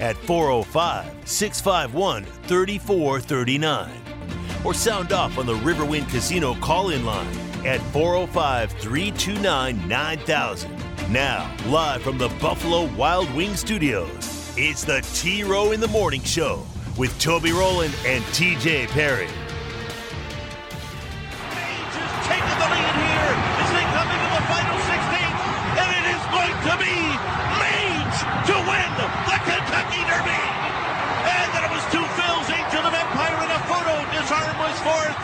at 405 651 3439. Or sound off on the Riverwind Casino call in line at 405 329 9000. Now, live from the Buffalo Wild Wing Studios, it's the T Row in the Morning Show with Toby Rowland and TJ Perry. Is taking the lead here as they come into the final 16, and it is going to be Mage to win the Kentucky Derby. And then it was two Phils, Angel of Empire, and a photo. Disarm was fourth.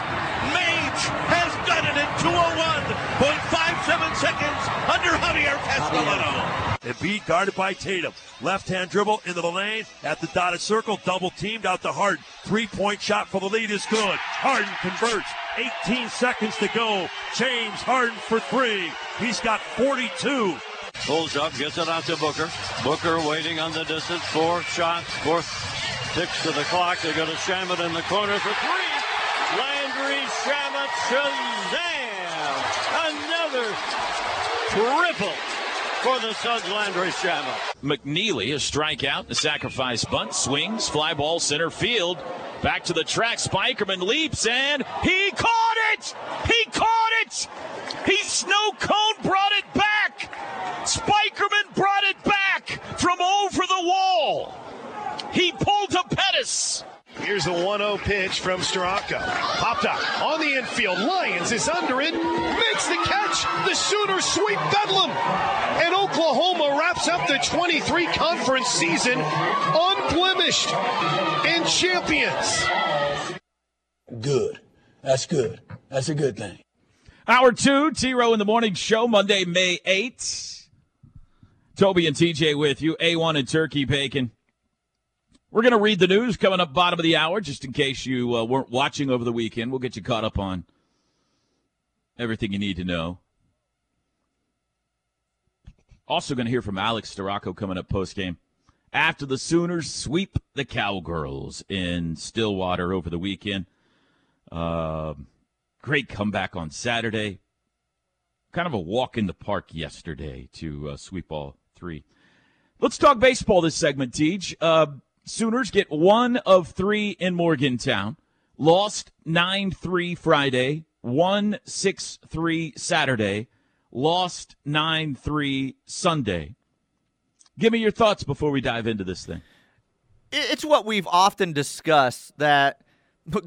Mage has done it in 201.57 seconds under Javier Castellano. Embiid guarded by Tatum. Left hand dribble into the lane at the dotted circle. Double teamed out to Harden. Three point shot for the lead is good. Harden converts. 18 seconds to go. James Harden for three. He's got 42. Pulls up, gets it out to Booker. Booker waiting on the distance. Four shots, four ticks to the clock. They're going to Shamet in the corner for three. Landry Shamet Shazam! Another triple for the Suns, Landry Shamet. McNeely, a strikeout, the sacrifice bunt, swings, fly ball center field. Back to the track, Spikerman leaps and he caught it! He caught it! He snow cone brought it back! Spikerman brought it back from over the wall! He pulled to Pettis! Here's the 1-0 pitch from Storako. Popped up on the infield. Lyons is under it. Makes the catch. The Sooners sweep Bedlam. And Oklahoma wraps up the 23 conference season unblemished and champions. Good. That's good. That's a good thing. Hour two, T Row in the Morning Show, Monday, May 8th. Toby and TJ with you. A1 and turkey bacon. We're going to read the news coming up bottom of the hour, just in case you uh, weren't watching over the weekend. We'll get you caught up on everything you need to know. Also going to hear from Alex Storako coming up post game. After the Sooners sweep the Cowgirls in Stillwater over the weekend. Uh, great comeback on Saturday. Kind of a walk in the park yesterday to uh, sweep all three. Let's talk baseball this segment, Teach. Uh, Sooners get one of three in Morgantown. Lost 9 3 Friday, won 6 3 Saturday, lost 9 3 Sunday. Give me your thoughts before we dive into this thing. It's what we've often discussed that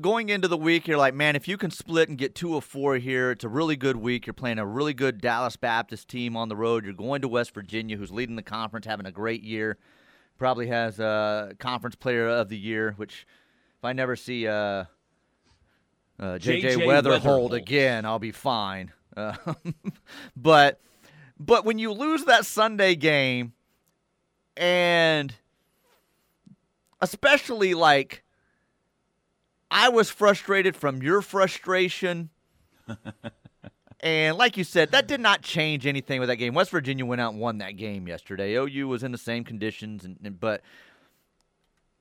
going into the week, you're like, man, if you can split and get two of four here, it's a really good week. You're playing a really good Dallas Baptist team on the road. You're going to West Virginia, who's leading the conference, having a great year. Probably has a conference player of the year, which if I never see uh, uh, JJ, JJ Wetherholt Wetherholt. again, I'll be fine. Uh, but but when you lose that Sunday game, and especially like I was frustrated from your frustration. and like you said, that did not change anything with that game. West Virginia went out and won that game yesterday. OU was in the same conditions, and, and but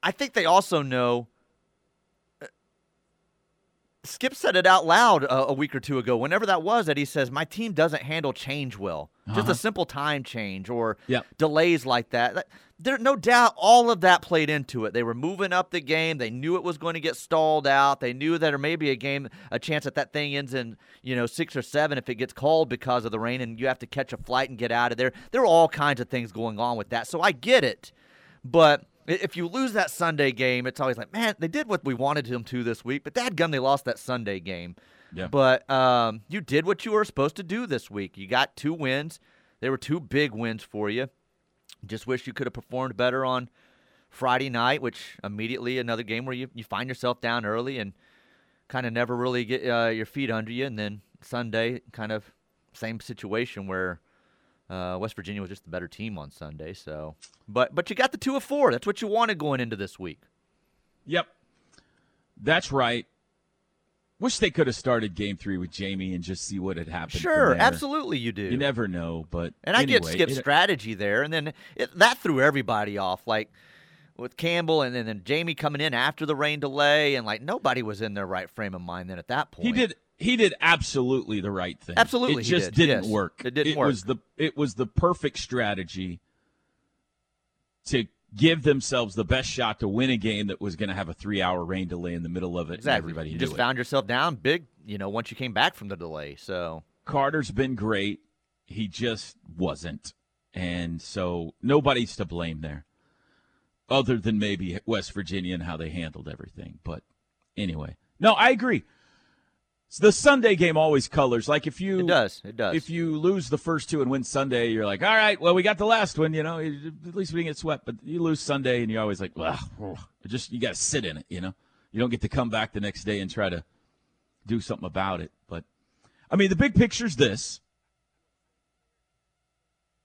I think they also know. Uh, Skip said it out loud a, a week or two ago, whenever that was, that he says, My team doesn't handle change well. Just Uh-huh. a simple time change or Yep. delays like that. There, no doubt, all of that played into it. They were moving up the game. They knew it was going to get stalled out. They knew that there may be a game, a chance that that thing ends in, you know, six or seven if it gets called because of the rain, and you have to catch a flight and get out of there. There were all kinds of things going on with that. So I get it, but if you lose that Sunday game, it's always like, man, they did what we wanted them to this week, but dadgum, they lost that Sunday game. Yeah. But um, you did what you were supposed to do this week. You got two wins. They were two big wins for you. Just wish you could have performed better on Friday night, which immediately another game where you, you find yourself down early and kind of never really get uh, your feet under you. And then Sunday, kind of same situation where uh, West Virginia was just the better team on Sunday. So, but but you got the two of four. That's what you wanted going into this week. Yep. That's right. Wish they could have started game three with Jamie and just see what had happened. Sure, absolutely, you do. You never know, but And I get anyway, skip it- strategy there, and then it, that threw everybody off. Like with Campbell, and then, then Jamie coming in after the rain delay, and like nobody was in their right frame of mind then at that point. He did. He did absolutely the right thing. Absolutely it he just did, not yes. work. It didn't it work. Was the it was the perfect strategy to give themselves the best shot to win a game that was going to have a three-hour rain delay in the middle of it. and exactly. everybody you just it. found yourself down big, you know, once you came back from the delay. So Carter's been great. He just wasn't. And so nobody's to blame there, other than maybe West Virginia and how they handled everything. But anyway, no, I agree. The Sunday game always colors. Like if you it does, it does. if you lose the first two and win Sunday, you're like, all right, well, we got the last one, you know, at least we didn't get swept. But you lose Sunday, and you're always like, well, just you got to sit in it, you know. You don't get to come back the next day and try to do something about it. But I mean, the big picture's this: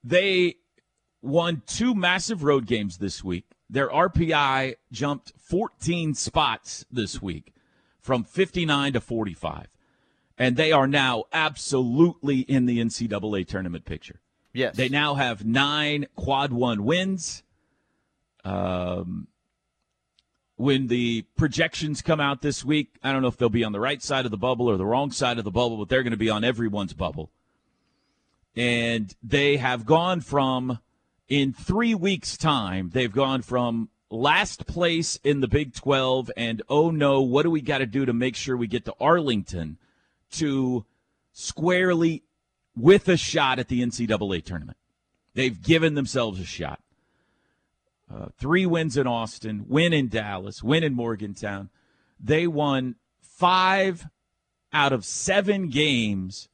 they won two massive road games this week. Their RPI jumped 14 spots this week from 59 to 45 and they are now absolutely in the NCAA tournament picture. yes, They now have nine quad one wins. Um, when the projections come out this week, I don't know if they'll be on the right side of the bubble or the wrong side of the bubble, but they're going to be on everyone's bubble. And they have gone from, in three weeks' time, they've gone from last place in the Big 12 and, oh no, what do we got to do to make sure we get to Arlington to squarely with a shot at the NCAA tournament. They've given themselves a shot. Uh, three wins in Austin, win in Dallas, win in Morgantown. They won five out of seven games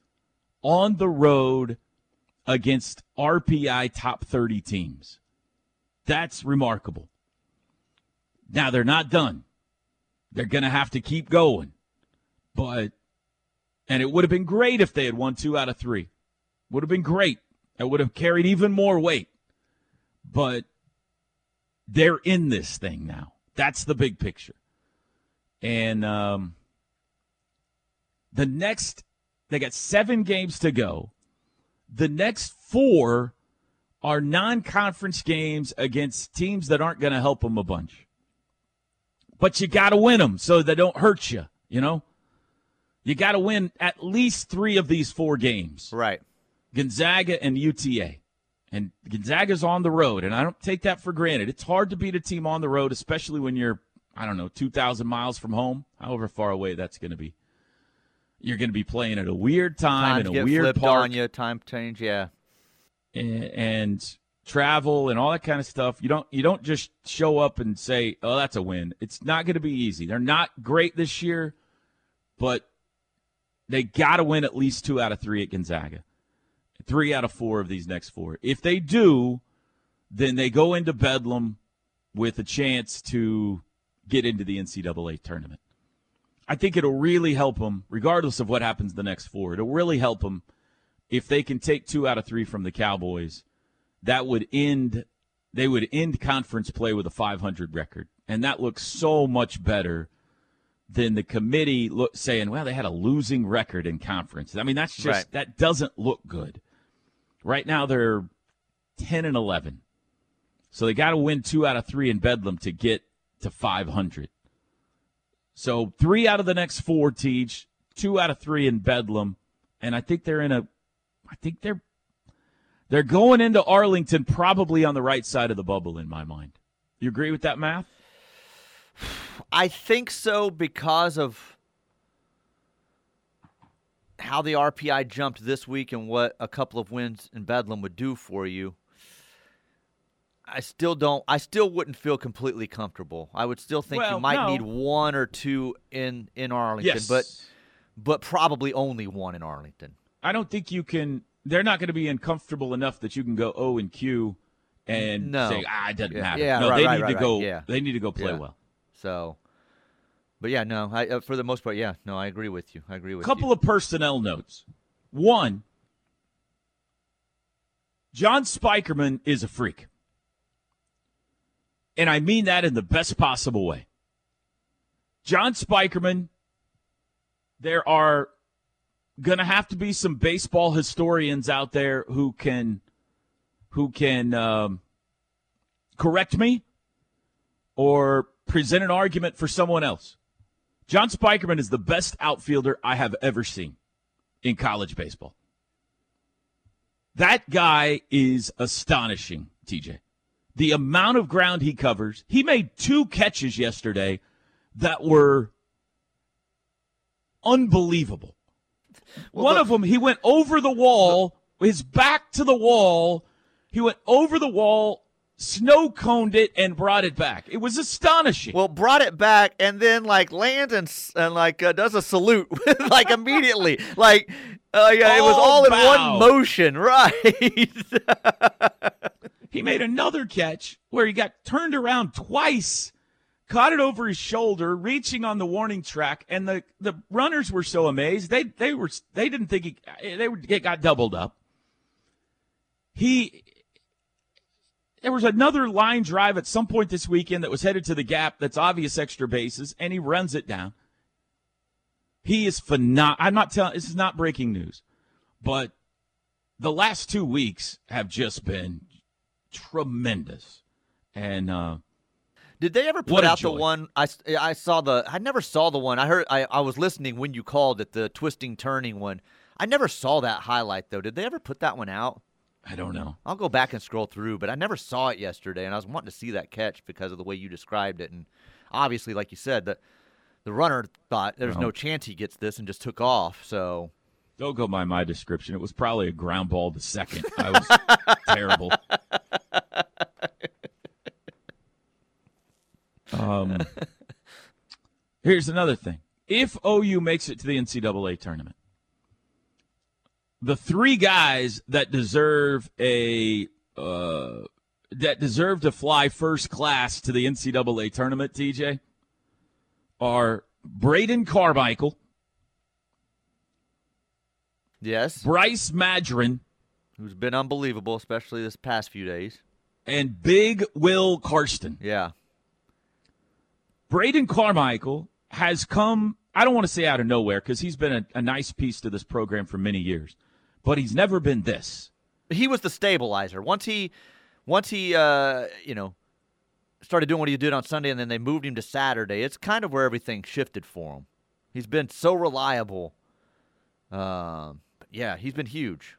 on the road against RPI top 30 teams. That's remarkable. Now, they're not done. They're going to have to keep going. But and it would have been great if they had won two out of three. Would have been great. It would have carried even more weight. But they're in this thing now. That's the big picture. And um, the next, they got seven games to go. The next four are non conference games against teams that aren't going to help them a bunch. But you got to win them so they don't hurt you, you know? You got to win at least three of these four games. right. Gonzaga and UTA. And Gonzaga's on the road, and I don't take that for granted. It's hard to beat a team on the road, especially when you're, I don't know, 2,000 miles from home, however far away that's going to be. You're going to be playing at a weird time Times in a weird park on you. Time change. Yeah. and, and travel and all that kind of stuff. You don't you don't just show up and say, "Oh, that's a win." It's not going to be easy. They're not great this year, but they got to win at least two out of three at Gonzaga. Three out of four of these next four. If they do, then they go into Bedlam with a chance to get into the NCAA tournament. I think it'll really help them, regardless of what happens the next four. It'll really help them if they can take two out of three from the Cowboys. That would end. They would end conference play with a 500 record, and that looks so much better than the committee look saying, "Well, they had a losing record in conference." I mean, that's just Right. that doesn't look good. Right now, they're 10 and 11, so they got to win two out of three in Bedlam to get to 500. So three out of the next four teach, two out of three in Bedlam, and I think they're in a, I think they're, they're going into Arlington probably on the right side of the bubble in my mind. You agree with that math? I think so because of how the RPI jumped this week and what a couple of wins in Bedlam would do for you. I still don't. I still wouldn't feel completely comfortable. I would still think Well, you might no. need one or two in in Arlington, Yes, but but probably only one in Arlington. I don't think you can. They're not going to be uncomfortable enough that you can go O and Q and No. say ah it doesn't Yeah, matter. yeah, no, right, they right, need right, to go. yeah. They need to go play Yeah. well. So, but yeah, no. I, uh, for the most part, yeah, no. I agree with you. I agree with you. A couple you. of personnel notes. One, John Spikerman is a freak. And I mean that in the best possible way. John Spikerman, there are going to have to be some baseball historians out there who can who can um, correct me or present an argument for someone else. John Spikerman is the best outfielder I have ever seen in college baseball. That guy is astonishing, TJ. The amount of ground he covers. He made two catches yesterday that were unbelievable. Well, One of them, he went over the wall, his back to the wall. He went over the wall, snow coned it, and brought it back. It was astonishing. Well, brought it back and then like lands and, and like uh, does a salute like immediately. like uh, yeah, it was all in one motion, right? he made another catch where he got turned around twice caught it over his shoulder, reaching on the warning track, and the, the runners were so amazed they they were they didn't think he they were it got doubled up. He there was another line drive at some point this weekend that was headed to the gap that's obvious extra bases, and he runs it down. He is phenomenal. I'm not telling this is not breaking news, but the last two weeks have just been tremendous, and. uh did they ever put out joy. the one? I, I saw the. I never saw the one. I heard. I, I was listening when you called it the twisting turning one. I never saw that highlight though. Did they ever put that one out? I don't know. I'll go back and scroll through, but I never saw it yesterday, and I was wanting to see that catch because of the way you described it, and obviously, like you said, that the runner thought there's no. no chance he gets this and just took off. So don't go by my description. It was probably a ground ball to second. I was terrible. Um, here's another thing. If OU makes it to the NCAA tournament, the three guys that deserve a uh, that deserve to fly first class to the NCAA tournament, TJ, are Braden Carmichael. Yes. Bryce Madron. Who's been unbelievable, especially this past few days. And Big Will Carsten. Yeah. Braden Carmichael has come, I don't want to say out of nowhere because he's been a, a, nice piece to this program for many years, but he's never been this. He was the stabilizer. Once he, once he, uh, you know, started doing what he did on Sunday and then they moved him to Saturday, it's kind of where everything shifted for him. He's been so reliable. Um, yeah, he's been huge.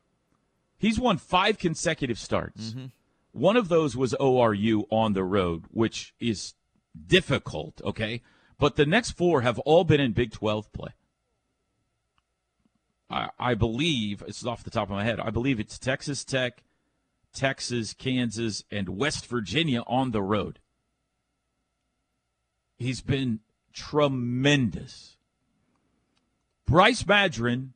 He's won five consecutive starts. Mm-hmm. One of those was ORU on the road, which is difficult, okay? But the next four have all been in Big 12 play. I, believe, is off the top of my head, I believe it's Texas Tech, Texas, Kansas, and West Virginia on the road. He's been tremendous. Bryce Madron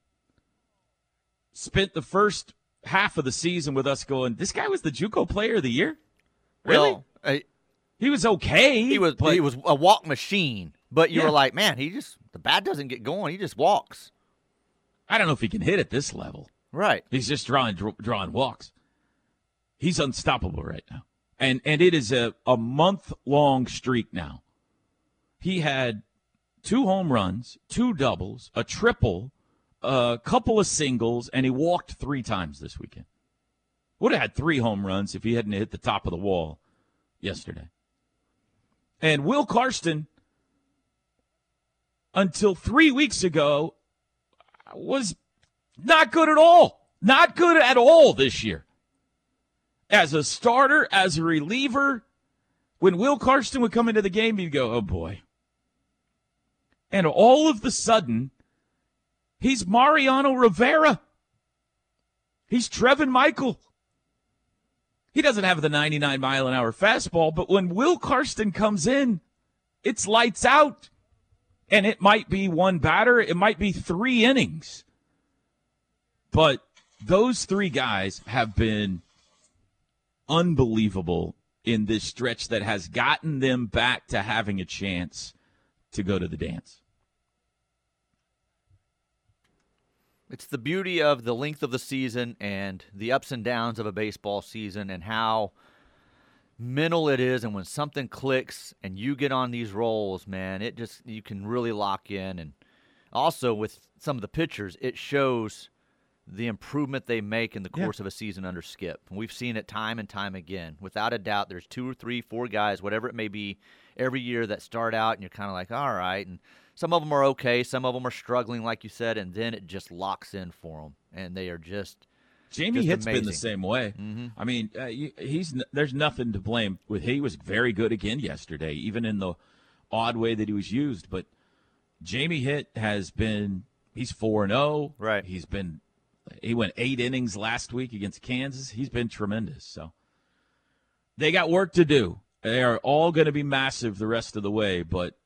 spent the first half of the season with us going, this guy was the JUCO player of the year? Really? Well, I, he was okay. He was he was a walk machine, but you yeah. were like, man, he just the bat doesn't get going. He just walks. I don't know if he can hit at this level. Right. He's just drawing drawing walks. He's unstoppable right now, and and it is a a month long streak now. He had two home runs, two doubles, a triple, a couple of singles, and he walked three times this weekend. Would have had three home runs if he hadn't hit the top of the wall yesterday. And Will Carsten, until three weeks ago, was not good at all. Not good at all this year. As a starter, as a reliever, when Will Carsten would come into the game, you'd go, oh boy. And all of the sudden, he's Mariano Rivera. He's Trevin Michael. He doesn't have the 99 mile an hour fastball, but when Will Carsten comes in, it's lights out. And it might be one batter, it might be three innings. But those three guys have been unbelievable in this stretch that has gotten them back to having a chance to go to the dance. It's the beauty of the length of the season and the ups and downs of a baseball season and how mental it is and when something clicks and you get on these rolls, man, it just you can really lock in and also with some of the pitchers, it shows the improvement they make in the course yeah. of a season under Skip. We've seen it time and time again. Without a doubt, there's two or three, four guys, whatever it may be, every year that start out and you're kind of like, all right. And some of them are okay, some of them are struggling, like you said, and then it just locks in for them, and they are just. Jamie just Hitt's amazing. been the same way. Mm-hmm. I mean, uh, he's there's nothing to blame with. He was very good again yesterday, even in the odd way that he was used. But Jamie Hitt has been he's four and zero. Oh. Right. He's been he went eight innings last week against Kansas. He's been tremendous. So they got work to do. They are all going to be massive the rest of the way, but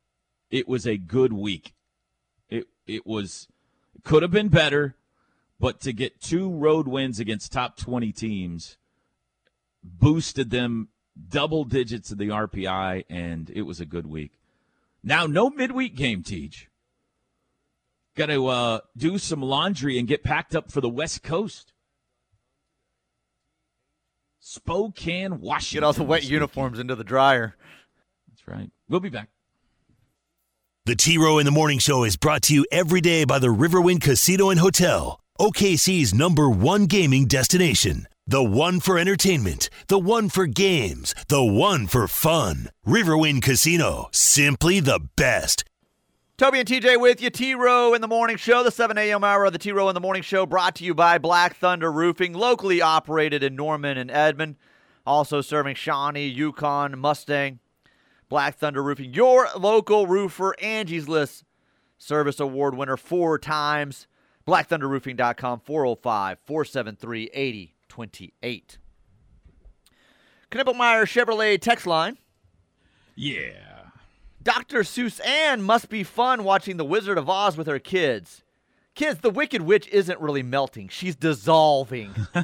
it was a good week. It it was could have been better, but to get two road wins against top 20 teams boosted them double digits of the RPI and it was a good week. Now no midweek game teach. Got to uh, do some laundry and get packed up for the West Coast. Spokane, Washington. Get all the wet uniforms into the dryer. That's right. We'll be back. The T Row in the Morning Show is brought to you every day by the Riverwind Casino and Hotel, OKC's number one gaming destination. The one for entertainment, the one for games, the one for fun. Riverwind Casino, simply the best. Toby and TJ with you. T Row in the Morning Show, the 7 a.m. hour of the T Row in the Morning Show, brought to you by Black Thunder Roofing, locally operated in Norman and Edmond. Also serving Shawnee, Yukon, Mustang. Black Thunder Roofing, your local roofer, Angie's List Service Award winner four times. BlackThunderRoofing.com, 405 473 8028. Knippelmeyer Chevrolet text line. Yeah. Dr. Seuss Ann must be fun watching The Wizard of Oz with her kids. Kids, the Wicked Witch isn't really melting, she's dissolving.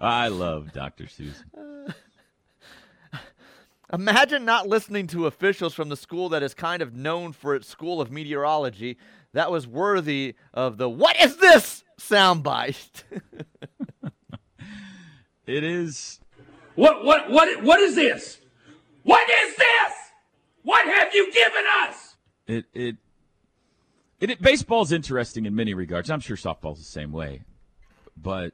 I love Dr. Seuss. Imagine not listening to officials from the school that is kind of known for its school of meteorology. That was worthy of the "What is this?" soundbite. It is. What what what what is this? What is this? What have you given us? It it it, it baseball's interesting in many regards. I'm sure softball's the same way, but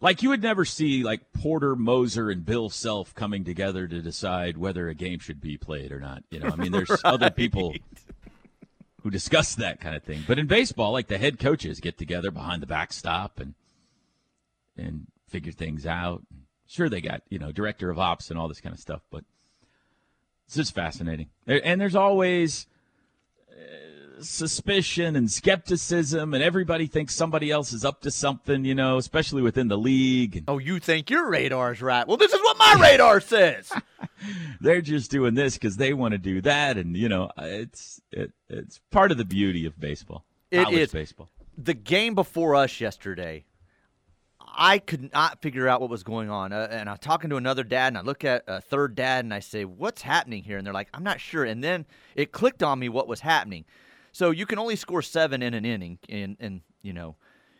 like you would never see like Porter Moser and Bill Self coming together to decide whether a game should be played or not. You know, I mean, there's right. other people who discuss that kind of thing. But in baseball, like the head coaches get together behind the backstop and and figure things out. Sure, they got you know director of ops and all this kind of stuff, but it's just fascinating. And there's always suspicion and skepticism, and everybody thinks somebody else is up to something. You know, especially within the league. Oh, you think your radar's right? Well, this is what my radar says. They're just doing this because they want to do that, and you know, it's it, it's part of the beauty of baseball. It is baseball. The game before us yesterday I could not figure out what was going on. Uh, and I'm talking to another dad, and I look at a third dad, and I say, "What's happening here?" And they're like, "I'm not sure." And then it clicked on me what was happening. So you can only score seven in an inning, in in you know,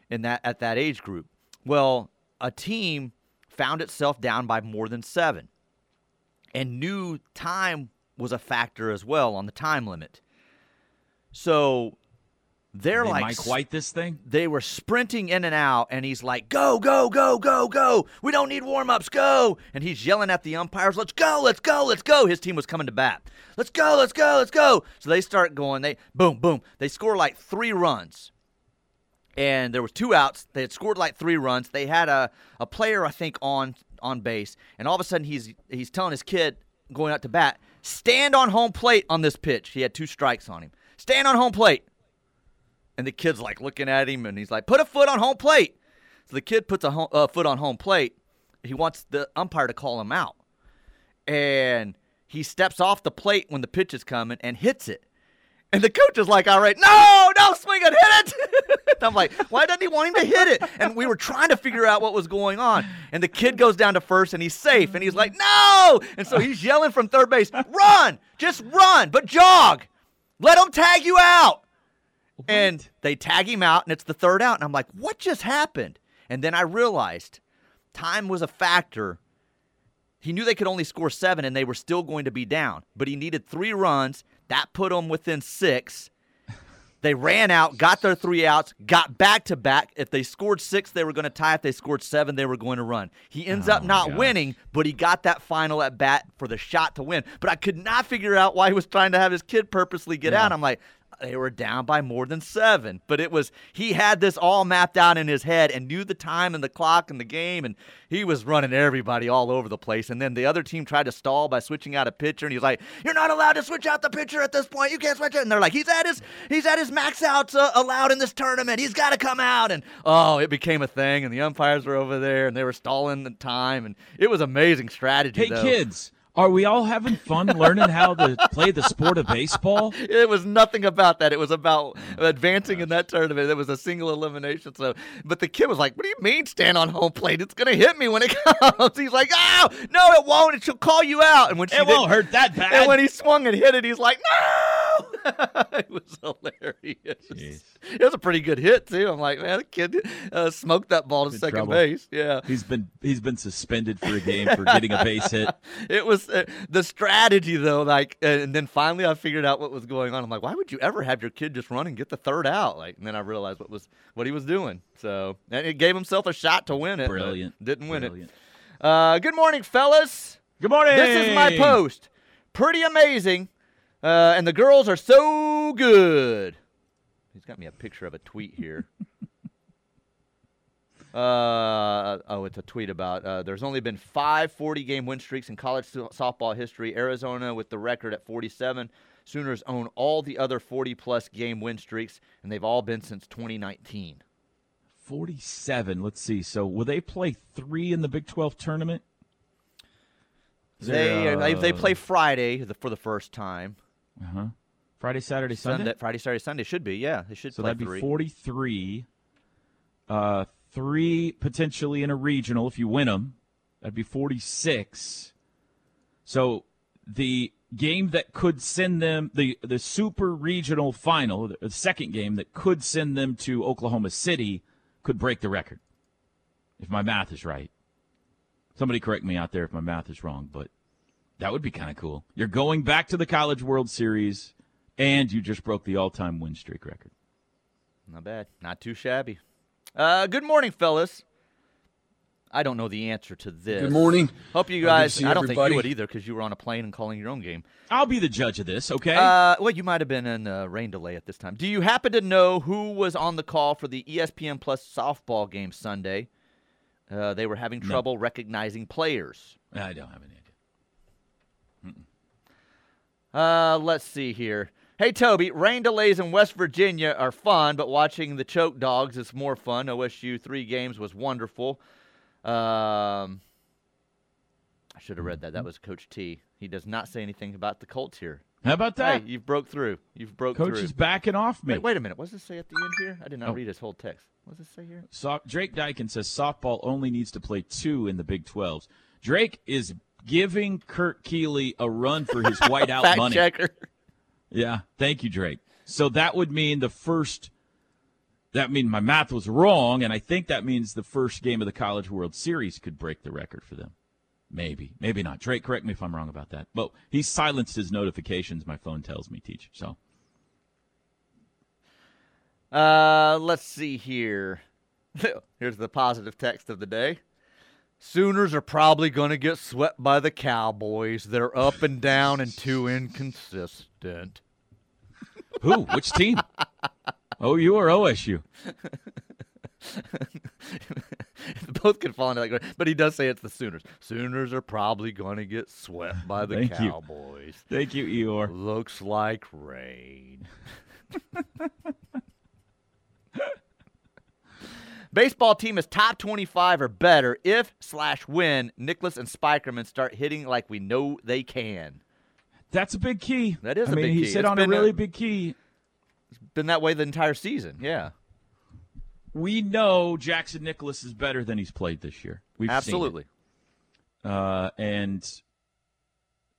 in that at that age group. Well, a team found itself down by more than seven, and knew time was a factor as well on the time limit. So they're they like Mike White this thing. They were sprinting in and out, and he's like, "Go, go, go, go, go! We don't need warm ups, go!" And he's yelling at the umpires, "Let's go, let's go, let's go!" His team was coming to bat. Let's go, let's go, let's go! So they start going. They boom, boom. They score like three runs, and there was two outs. They had scored like three runs. They had a a player, I think, on on base, and all of a sudden he's he's telling his kid going out to bat, "Stand on home plate on this pitch." He had two strikes on him. Stand on home plate. And the kid's like looking at him and he's like, put a foot on home plate. So the kid puts a home, uh, foot on home plate. He wants the umpire to call him out. And he steps off the plate when the pitch is coming and hits it. And the coach is like, all right, no, no, swing it, hit it. I'm like, why doesn't he want him to hit it? And we were trying to figure out what was going on. And the kid goes down to first and he's safe. And he's like, no. And so he's yelling from third base, run, just run, but jog. Let him tag you out. And they tag him out, and it's the third out. And I'm like, what just happened? And then I realized time was a factor. He knew they could only score seven, and they were still going to be down. But he needed three runs. That put them within six. They ran out, got their three outs, got back to back. If they scored six, they were going to tie. If they scored seven, they were going to run. He ends Oh, up not winning, but he got that final at bat for the shot to win. But I could not figure out why he was trying to have his kid purposely get Yeah. out. I'm like, they were down by more than seven. But it was he had this all mapped out in his head and knew the time and the clock and the game, and he was running everybody all over the place. And then the other team tried to stall by switching out a pitcher, and he's like, "You're not allowed to switch out the pitcher at this point. You can't switch it." And they're like, "He's at his he's at his max outs uh, allowed in this tournament. He's got to come out." And oh, it became a thing, and the umpires were over there, and they were stalling the time, and it was amazing strategy. Hey, though. kids, are we all having fun learning how to play the sport of baseball? It was nothing about that. It was about oh advancing in that tournament. It was a single elimination. So, but the kid was like, "What do you mean stand on home plate? It's gonna hit me when it comes." He's like, "Oh, no, it won't. It she'll call you out." And when she It won't hurt that bad. And when he swung and hit it, he's like, "No!" it was hilarious. Jeez. It was a pretty good hit too. I'm like, man, the kid uh, smoked that ball to In second trouble. base. Yeah. He's been he's been suspended for a game for getting a base hit. it was uh, the strategy though like uh, and then finally i figured out what was going on i'm like why would you ever have your kid just run and get the third out like and then i realized what was what he was doing so and he gave himself a shot to win it Brilliant. didn't win Brilliant. it uh, good morning fellas Good morning. this is my post pretty amazing uh, and the girls are so good he's got me a picture of a tweet here Uh, oh, it's a tweet about uh, there's only been five 40 game win streaks in college so- softball history. Arizona with the record at 47. Sooners own all the other 40 plus game win streaks, and they've all been since 2019. 47. Let's see. So will they play three in the Big 12 tournament? They, uh, they they uh, play Friday the, for the first time. Uh-huh. Friday, Saturday, Sunday. Sunday, Friday, Saturday, Sunday should be. Yeah, they should So play that'd be 43. Uh, three potentially in a regional if you win them. That'd be 46. So the game that could send them the the super regional final, the, the second game that could send them to Oklahoma City, could break the record. If my math is right. Somebody correct me out there if my math is wrong, but that would be kind of cool. You're going back to the College World Series, and you just broke the all-time win streak record. Not bad. Not too shabby. Uh, good morning, fellas. I don't know the answer to this. Good morning. Hope you good to guys. I don't think everybody. you would either because you were on a plane and calling your own game. I'll be the judge of this, okay? Uh, well, you might have been in a rain delay at this time. Do you happen to know who was on the call for the ESPN Plus softball game Sunday? Uh, they were having trouble recognizing players. I don't have any idea. Uh, let's see here. Hey, Toby, rain delays in West Virginia are fun, but watching the choke dogs is more fun. OSU three games was wonderful. Um, I should have read that. That was Coach T. He does not say anything about the Colts here. How about that? Hey, you've broke through. You've broke Coach through. is backing off me. Wait, wait a minute. What does it say at the end here? I did not Oh. read his whole text. What does it say here? So- Drake Dykin says softball only needs to play two in the Big 12s. Drake is giving Kurt Keeley a run for his whiteout money. checker. Yeah, thank you, Drake. So that would mean the first. That mean my math was wrong, and I think that means the first game of the College World Series could break the record for them. Maybe, maybe not. Drake, correct me if I'm wrong about that. But he silenced his notifications. My phone tells me, teacher. So Uh, let's see here. Here's the positive text of the day. Sooners are probably going to get swept by the Cowboys. They're up and down and too inconsistent. who? Which team? OU or OSU? Both could fall into that. But he does say it's the Sooners. Sooners are probably going to get swept by the Thank you. Cowboys. Thank you, Eeyore. Looks like rain. Baseball team is top 25 or better if slash when Nicklaus and Spikerman start hitting like we know they can. That's a big key. That is I a mean, big he key. hit It's on a been really a- big key. It's Been that way the entire season. Yeah, We know Jackson Nicklaus is better than he's played this year. We've seen absolutely. Uh, and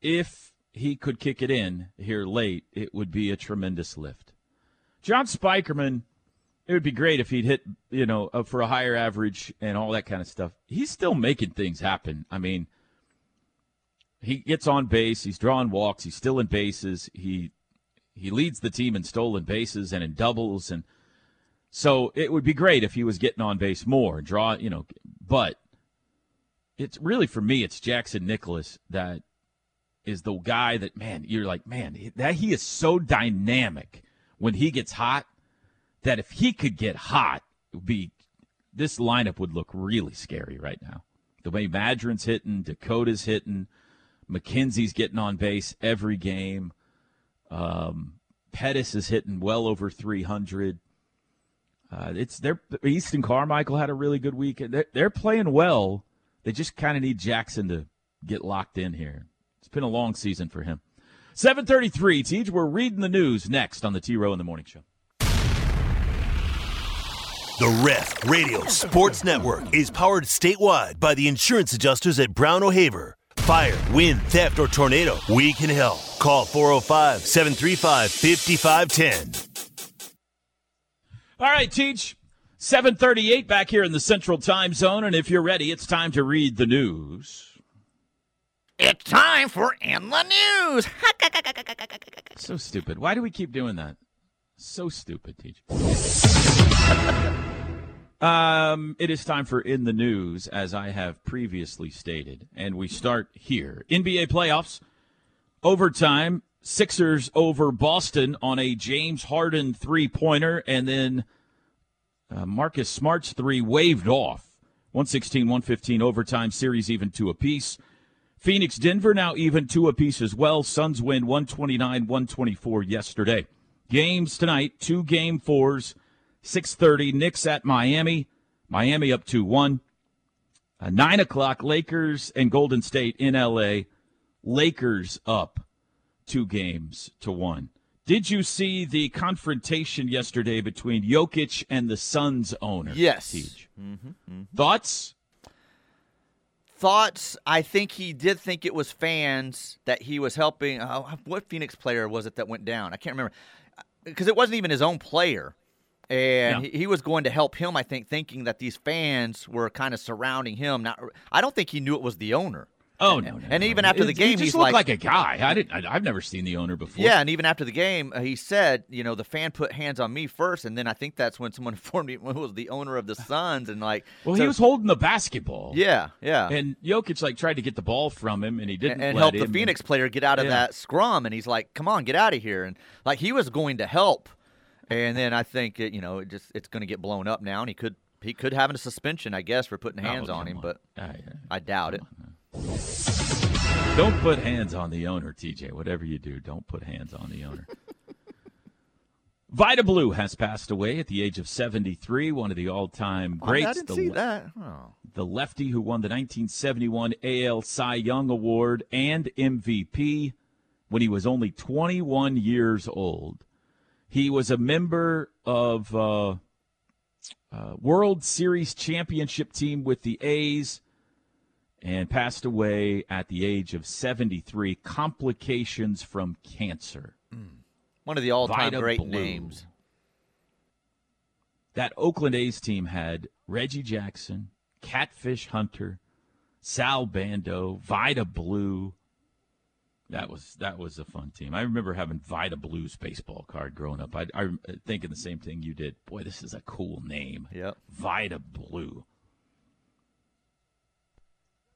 if he could kick it in here late, it would be a tremendous lift. John Spikerman, it would be great if he'd hit, you know, uh, for a higher average and all that kind of stuff. He's still making things happen. I mean, he gets on base, he's drawing walks, he's still in bases. He he leads the team in stolen bases and in doubles and so it would be great if he was getting on base more and draw, you know, but it's really for me it's Jackson Nicklaus that is the guy that man, you're like, man, that he is so dynamic when he gets hot that if he could get hot, would be this lineup would look really scary right now. The way Madron's hitting, Dakota's hitting, McKenzie's getting on base every game. Um, Pettis is hitting well over 300. Uh, it's they're Easton Carmichael had a really good week. They're, they're playing well. They just kind of need Jackson to get locked in here. It's been a long season for him. 733, Teach. We're reading the news next on the T Row in the Morning Show. The Ref Radio Sports Network is powered statewide by the insurance adjusters at Brown O'Haver. Fire, wind, theft, or tornado, we can help. Call 405 735 5510. All right, Teach. 738 back here in the Central Time Zone. And if you're ready, it's time to read the news. It's time for In the News. So stupid. Why do we keep doing that? So stupid, Teach. um, it is time for In the News, as I have previously stated. And we start here. NBA playoffs, overtime. Sixers over Boston on a James Harden three pointer, and then uh, Marcus Smart's three waved off. 116 115 overtime series, even two apiece. Phoenix Denver now even two apiece as well. Suns win 129 124 yesterday. Games tonight, two game fours, 6:30. Knicks at Miami. Miami up 2 1. Uh, 9 o'clock, Lakers and Golden State in LA. Lakers up two games to one. Did you see the confrontation yesterday between Jokic and the Suns owner? Yes. Mm-hmm, mm-hmm. Thoughts? Thoughts? I think he did think it was fans that he was helping. Uh, what Phoenix player was it that went down? I can't remember because it wasn't even his own player. And yeah. he was going to help him, I think, thinking that these fans were kind of surrounding him. Now, I don't think he knew it was the owner. Oh no! no and no, even after the game, he he's like, like, a guy. I didn't. I, have never seen the owner before. Yeah, and even after the game, uh, he said, you know, the fan put hands on me first, and then I think that's when someone informed me it was the owner of the Suns, and like, well, so, he was holding the basketball. Yeah, yeah. And Jokic like tried to get the ball from him, and he didn't. And, and help the Phoenix player get out of yeah. that scrum, and he's like, "Come on, get out of here!" And like he was going to help, and then I think it, you know, it just it's going to get blown up now, and he could he could have a suspension, I guess, for putting hands oh, on him, on. but I, I doubt it. Don't put hands on the owner, TJ. Whatever you do, don't put hands on the owner. Vida Blue has passed away at the age of 73, one of the all-time oh, greats. I didn't the, see that. Oh. The lefty who won the 1971 AL Cy Young Award and MVP when he was only 21 years old. He was a member of uh, uh, World Series championship team with the A's and passed away at the age of 73. Complications from cancer. Mm. One of the all time great Blue. names. That Oakland A's team had Reggie Jackson, Catfish Hunter, Sal Bando, Vida Blue. That was that was a fun team. I remember having Vida Blue's baseball card growing up. I, I thinking the same thing you did. Boy, this is a cool name. Yep. Vida Blue.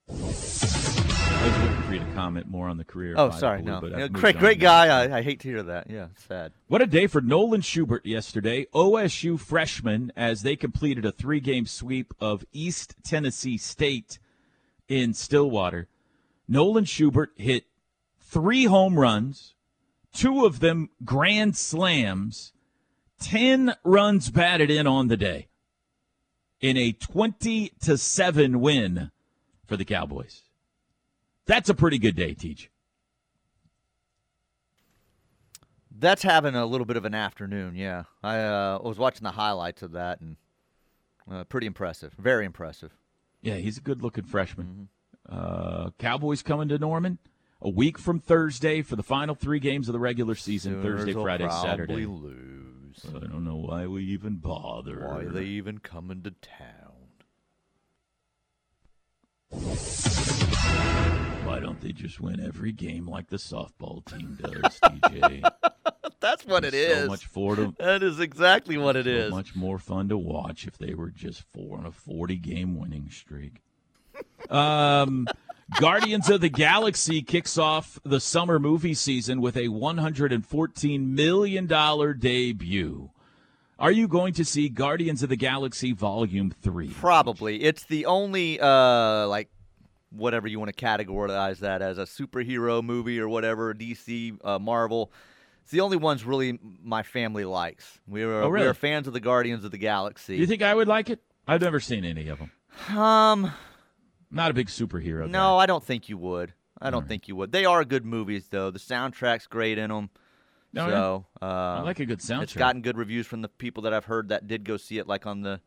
I was waiting for you to comment more on the career. Oh, sorry, Blue, no. Yeah, great, great guy. I, I, hate to hear that. Yeah, sad. What a day for Nolan Schubart yesterday. OSU freshman as they completed a three-game sweep of East Tennessee State in Stillwater. Nolan Schubart hit three home runs, two of them grand slams, ten runs batted in on the day in a twenty to seven win for the Cowboys. That's a pretty good day, Teach. That's having a little bit of an afternoon, yeah. I uh, was watching the highlights of that, and uh, pretty impressive. Very impressive. Yeah, he's a good looking freshman. Mm-hmm. Uh, Cowboys coming to Norman a week from Thursday for the final three games of the regular season Sooners Thursday, Friday, Saturday. Lose. lose. I don't know why we even bother. Why are they even coming to town? Why don't they just win every game like the softball team does, DJ? That's what it is. So much for them. That is exactly what it so is. much more fun to watch if they were just four on a 40 game winning streak. um, Guardians of the Galaxy kicks off the summer movie season with a $114 million debut. Are you going to see Guardians of the Galaxy Volume 3? Probably. It's the only uh like whatever you want to categorize that as a superhero movie or whatever DC uh, Marvel. It's the only ones really my family likes. We are Oh, really? we are fans of the Guardians of the Galaxy. You think I would like it? I've never seen any of them. um Not a big superhero. no, guy. I don't think you would. I don't think you would. They are good movies though. The soundtrack's great in them. Oh, yeah? so uh, I like a good soundtrack. It's gotten good reviews from the people that I've heard that did go see it, like on the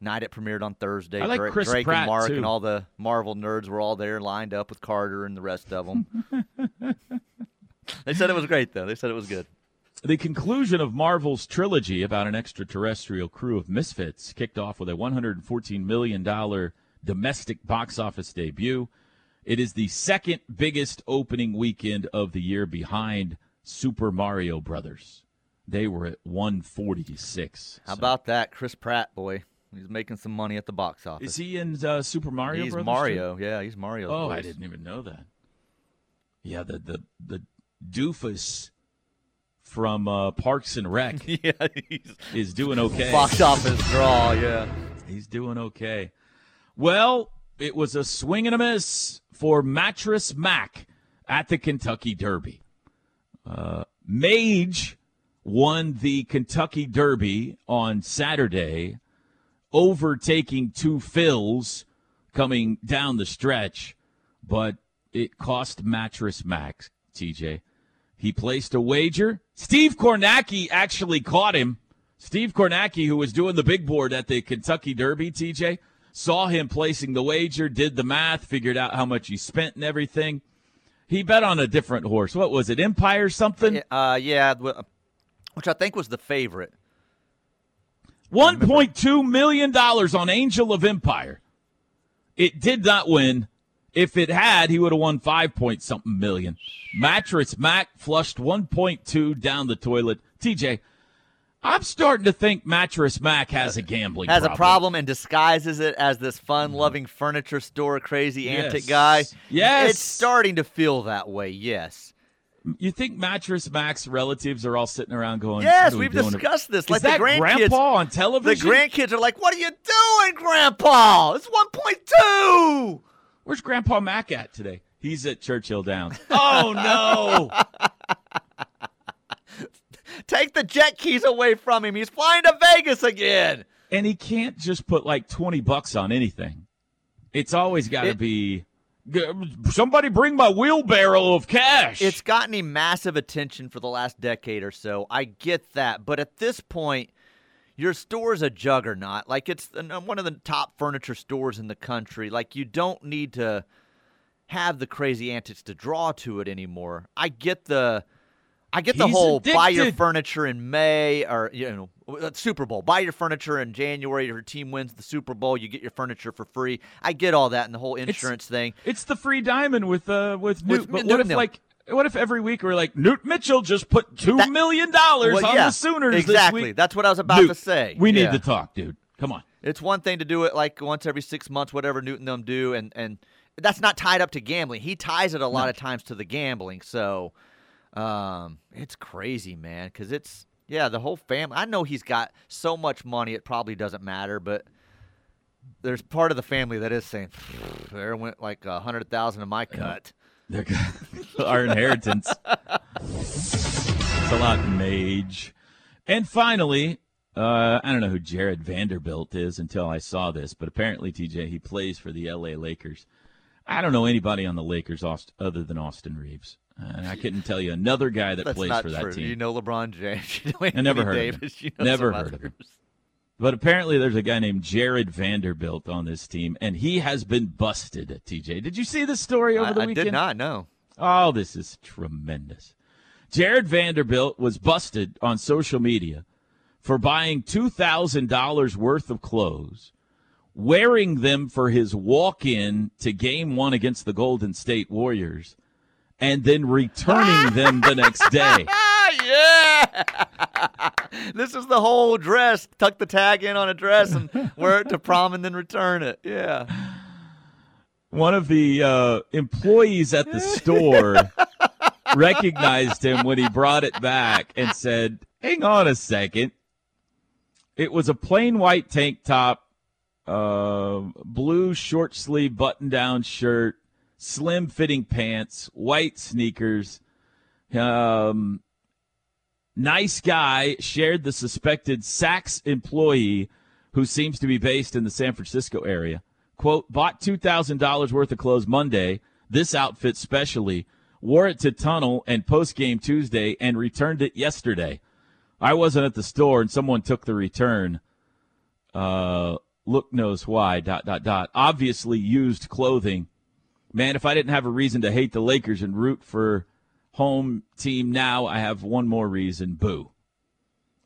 night it premiered on Thursday. I like Dra- Chris Drake Pratt, and Mark too. and all the Marvel nerds were all there, lined up with Carter and the rest of them. they said it was great, though. They said it was good. The conclusion of Marvel's trilogy about an extraterrestrial crew of misfits kicked off with a $114 million domestic box office debut. It is the second biggest opening weekend of the year behind Super Mario Brothers. They were at 146. How So- about that, Chris Pratt boy? He's making some money at the box office. Is he in uh, Super Mario He's Brothers? too? Mario. Yeah, he's Mario. Oh, I didn't even know that. Yeah, the the the doofus from uh, Parks and Rec yeah, he's is doing okay. box office draw. Yeah. He's doing okay. Well, it was a swing and a miss for Mattress Mac at the Kentucky Derby. Uh, Mage won the Kentucky Derby on Saturday, overtaking two fills coming down the stretch, but it cost Mattress Mac, TJ. He placed a wager. Steve Kornacki actually caught him. Steve Kornacki, who was doing the big board at the Kentucky Derby, TJ, saw him placing the wager, did the math, figured out how much he spent and everything. He bet on a different horse. What was it? Empire something? Uh, yeah, which I think was the favorite. $1.2 million on Angel of Empire. It did not win. If it had, he would have won five point something million. Mattress Mac flushed 1.2 down the toilet. TJ, I'm starting to think Mattress Mac has a gambling has problem. a problem and disguises it as this fun-loving mm. furniture store crazy antic guy. Yes. it's starting to feel that way. Yes, You think Mattress Mac's relatives are all sitting around going, yes, we we've discussed this. Is like that the grandkids, Grandpa on television. the grandkids are like, "What are you doing, Grandpa? It's one point two. Where's Grandpa Mac at today? He's at Churchill Downs. oh no! Take the jet keys away from him. He's flying to Vegas again." and he can't just put like 20 bucks on anything. It's always got to It- be somebody bring my wheelbarrow of cash. It's gotten him massive attention for the last decade or so. I get that, but at this point, your store's a juggernaut. Like it's uh, one of the top furniture stores in the country. Like you don't need to have the crazy antics to draw to it anymore. I get the I get the He's whole buy your furniture in May or you know uh, Super Bowl. Buy your furniture in January. Your team wins the Super Bowl. You get your furniture for free. I get all that and the whole insurance thing. It's the free diamond with uh with Newt. With but what if Nil. like what if every week we're like Newt Mitchell just put two That- million dollars Well, on yeah, the Sooners exactly. this week? That's what I was about Newt, to say. We need Yeah. to talk, dude. Come on. It's one thing to do it like once every six months, whatever Newton them do, and and that's not tied up to gambling. He ties it a lot of times to the gambling, so um, it's crazy, man. Because it's yeah, the whole family. I know he's got so much money, it probably doesn't matter, but there's part of the family that is saying there went like a hundred thousand of my cut. Our inheritance. it's a lot, mage. And finally, uh, I don't know who Jarred Vanderbilt is until I saw this, but apparently, TJ, he plays for the LA Lakers. I don't know anybody on the Lakers other than Austin Reaves. And I couldn't tell you another guy that That's plays for that true. team. You know LeBron James. You know I never heard of him. You know Never heard of him. But apparently, there's a guy named Jarred Vanderbilt on this team, and he has been busted. TJ, did you see this story over I, the weekend? I did not know. Oh, this is tremendous. Jarred Vanderbilt was busted on social media for buying $2,000 worth of clothes, wearing them for his walk in to game one against the Golden State Warriors, and then returning them the next day. yeah. this is the whole dress. Tuck the tag in on a dress and wear it to prom and then return it. Yeah. One of the uh, employees at the store recognized him when he brought it back and said, Hang on a second. It was a plain white tank top, uh, blue short sleeve button down shirt, slim fitting pants, white sneakers. Um, nice guy shared the suspected Saks employee who seems to be based in the San Francisco area. Quote, bought $2,000 worth of clothes Monday, this outfit specially, wore it to Tunnel and post game Tuesday, and returned it yesterday. I wasn't at the store and someone took the return. Uh, look knows why, dot, dot, dot. Obviously used clothing. Man, if I didn't have a reason to hate the Lakers and root for home team now, I have one more reason. Boo.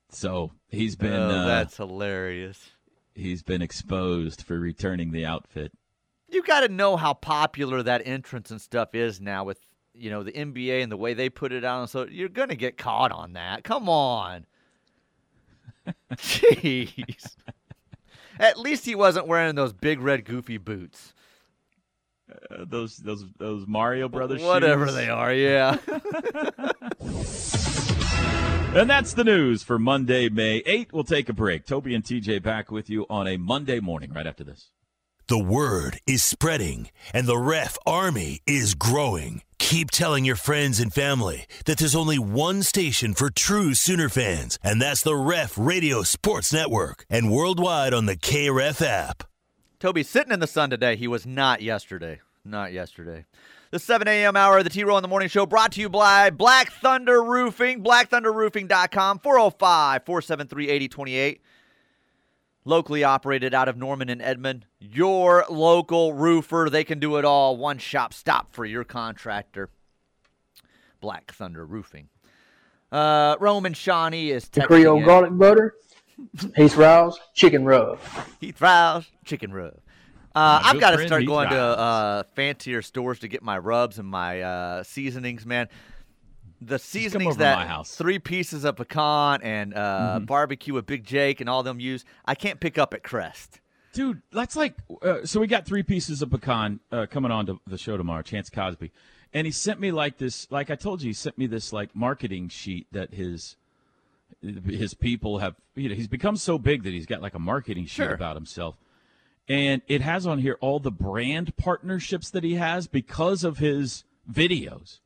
So he's been. Oh, uh, that's hilarious. He's been exposed for returning the outfit. You got to know how popular that entrance and stuff is now with you know the NBA and the way they put it out. So you're gonna get caught on that. Come on. Jeez. At least he wasn't wearing those big red goofy boots. Uh, those those those Mario Brothers. Whatever shoes. they are, yeah. And that's the news for Monday, May 8th. We'll take a break. Toby and TJ back with you on a Monday morning right after this. The word is spreading, and the ref army is growing. Keep telling your friends and family that there's only one station for true Sooner fans, and that's the Ref Radio Sports Network, and worldwide on the KREF app. Toby's sitting in the sun today. He was not yesterday. Not yesterday. The 7 a.m. hour of the T Row in the Morning Show brought to you by Black Thunder Roofing, blackthunderroofing.com, 405 473 8028. Locally operated out of Norman and Edmond. Your local roofer. They can do it all. One shop stop for your contractor. Black Thunder Roofing. Uh, Roman Shawnee is The texting Creole garlic butter, Heath Riles, chicken rub. Heath Riles, chicken rub. Uh, I've got to start Heath going to uh, fancier stores to get my rubs and my uh, seasonings, man. The seasonings over that my house. three pieces of pecan and uh, Mm-hmm. barbecue with Big Jake and all them use, I can't pick up at Crest. Dude, that's like uh, so. We got three pieces of pecan uh, coming on to the show tomorrow. Chance Cosby, and he sent me like this. Like I told you, he sent me this like marketing sheet that his his people have. You know, he's become so big that he's got like a marketing sheet Sure. about himself, and it has on here all the brand partnerships that he has because of his videos.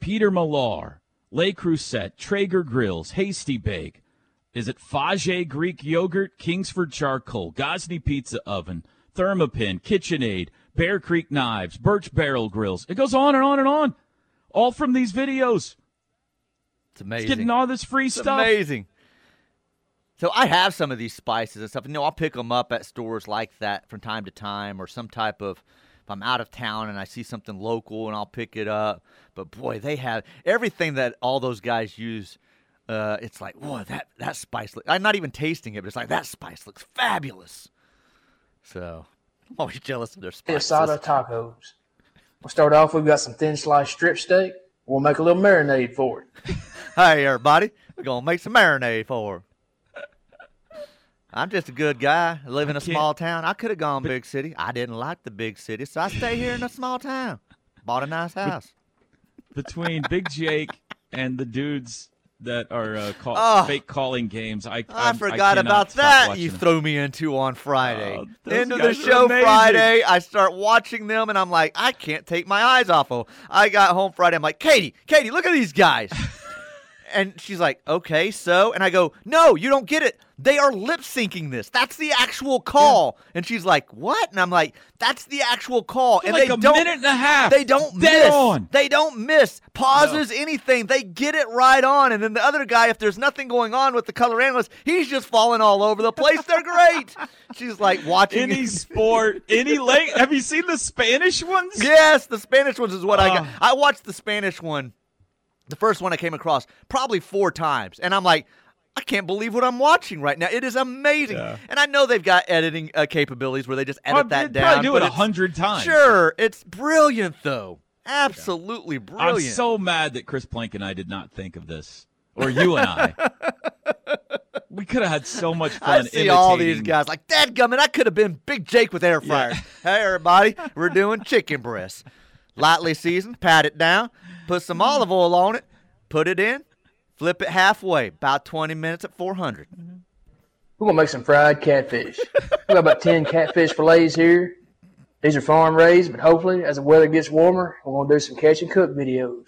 Peter Millar, Le Creuset, Traeger Grills, Hasty Bake. Is it Fage Greek Yogurt, Kingsford Charcoal, Gozney Pizza Oven, Thermapen, KitchenAid, Bear Creek Knives, Birch Barrel Grills? It goes on and on and on. All from these videos. It's amazing. He's getting all this free It's stuff. amazing. So I have some of these spices and stuff. You know, I'll pick them up at stores like that from time to time, or some type of. If I'm out of town and I see something local, and I'll pick it up. But boy, they have everything that all those guys use. Uh, it's like, whoa, that that spice. Look, I'm not even tasting it, but it's like that spice looks fabulous. So I'm always jealous of their spices. Asada tacos. We'll start off. We've got some thin sliced strip steak. We'll make a little marinade for it. Hey, everybody, we're gonna make some marinade for her. I'm just a good guy. I live in a small town. I could have gone big city. I didn't like the big city, so I stay here in a small town. Bought a nice house. Between Big Jake and the dudes that are uh, call, Oh. fake calling games, I I I'm- forgot cannot about that. You them. threw me into on Friday. Oh, End of the show. Friday. I start watching them, and I'm like, I can't take my eyes off of. 'em. I got home Friday. I'm like, Katie, Katie, look at these guys. and she's like, okay, so, and I go, no, you don't get it. They are lip syncing this. That's the actual call. And she's like, what? And I'm like, that's the actual call. and like they a don't, minute and a half. They don't Dead miss. on. They don't miss pauses, anything. They get it right on. And then the other guy, if there's nothing going on with the color analyst, he's just falling all over the place. They're great. She's like watching Any sport, any late. Have you seen the Spanish ones? Yes, the Spanish ones is what I got. Oh. I watched the Spanish one, the first one I came across, probably four times, and I'm like, I can't believe what I'm watching right now. It is amazing. Yeah. And I know they've got editing uh, capabilities where they just edit Well, that down. probably do it a hundred times. Sure. It's brilliant, though. Absolutely brilliant. I'm so mad that Chris Plank and I did not think of this, or you and I. we could have had so much fun. I see all these guys like, Dad gummit, I could have been Big Jake with air fryer. hey, everybody, we're doing chicken breasts Lightly seasoned, pat it down, put some olive oil on it, put it in, flip it halfway, about 20 minutes at 400. We're gonna make some fried catfish. we got about ten catfish fillets here. These are farm raised, but hopefully, as the weather gets warmer, we're gonna do some catch and cook videos.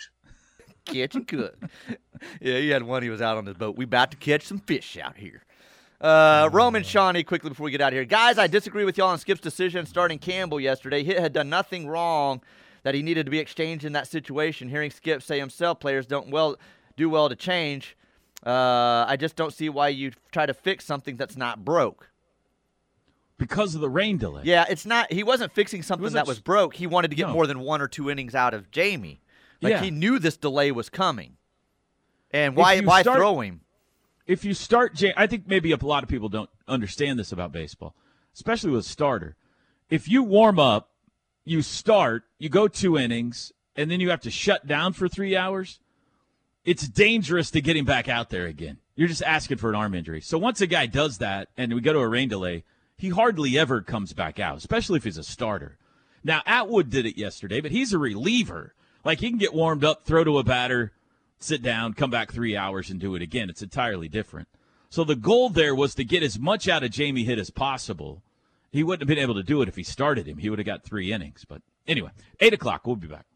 Catch and cook. yeah, he had one. He was out on his boat. We about to catch some fish out here. Uh, Roman Shawnee, quickly before we get out of here. Guys, I disagree with y'all on Skip's decision starting Campbell yesterday. He had done nothing wrong that he needed to be exchanged in that situation. Hearing Skip say himself, players don't well do well to change. Uh, I just don't see why you try to fix something that's not broke. because of the rain delay. Yeah, it's not. He wasn't fixing something wasn't that was broke. He wanted to get No. more than one or two innings out of Jamie. Like Yeah. he knew this delay was coming. And why why start- throw him? if you start, I think maybe a lot of people don't understand this about baseball, especially with a starter. If you warm up, you start, you go two innings, and then you have to shut down for three hours. It's dangerous to get him back out there again. You're just asking for an arm injury. So once a guy does that, and we go to a rain delay, he hardly ever comes back out, especially if he's a starter. Now Atwood did it yesterday, but he's a reliever. Like he can get warmed up, throw to a batter, sit down, come back three hours, and do it again. It's entirely different. So the goal there was to get as much out of Jamie Hitt as possible. He wouldn't have been able to do it if he started him. He would have got three innings. But anyway, eight o'clock. We'll be back.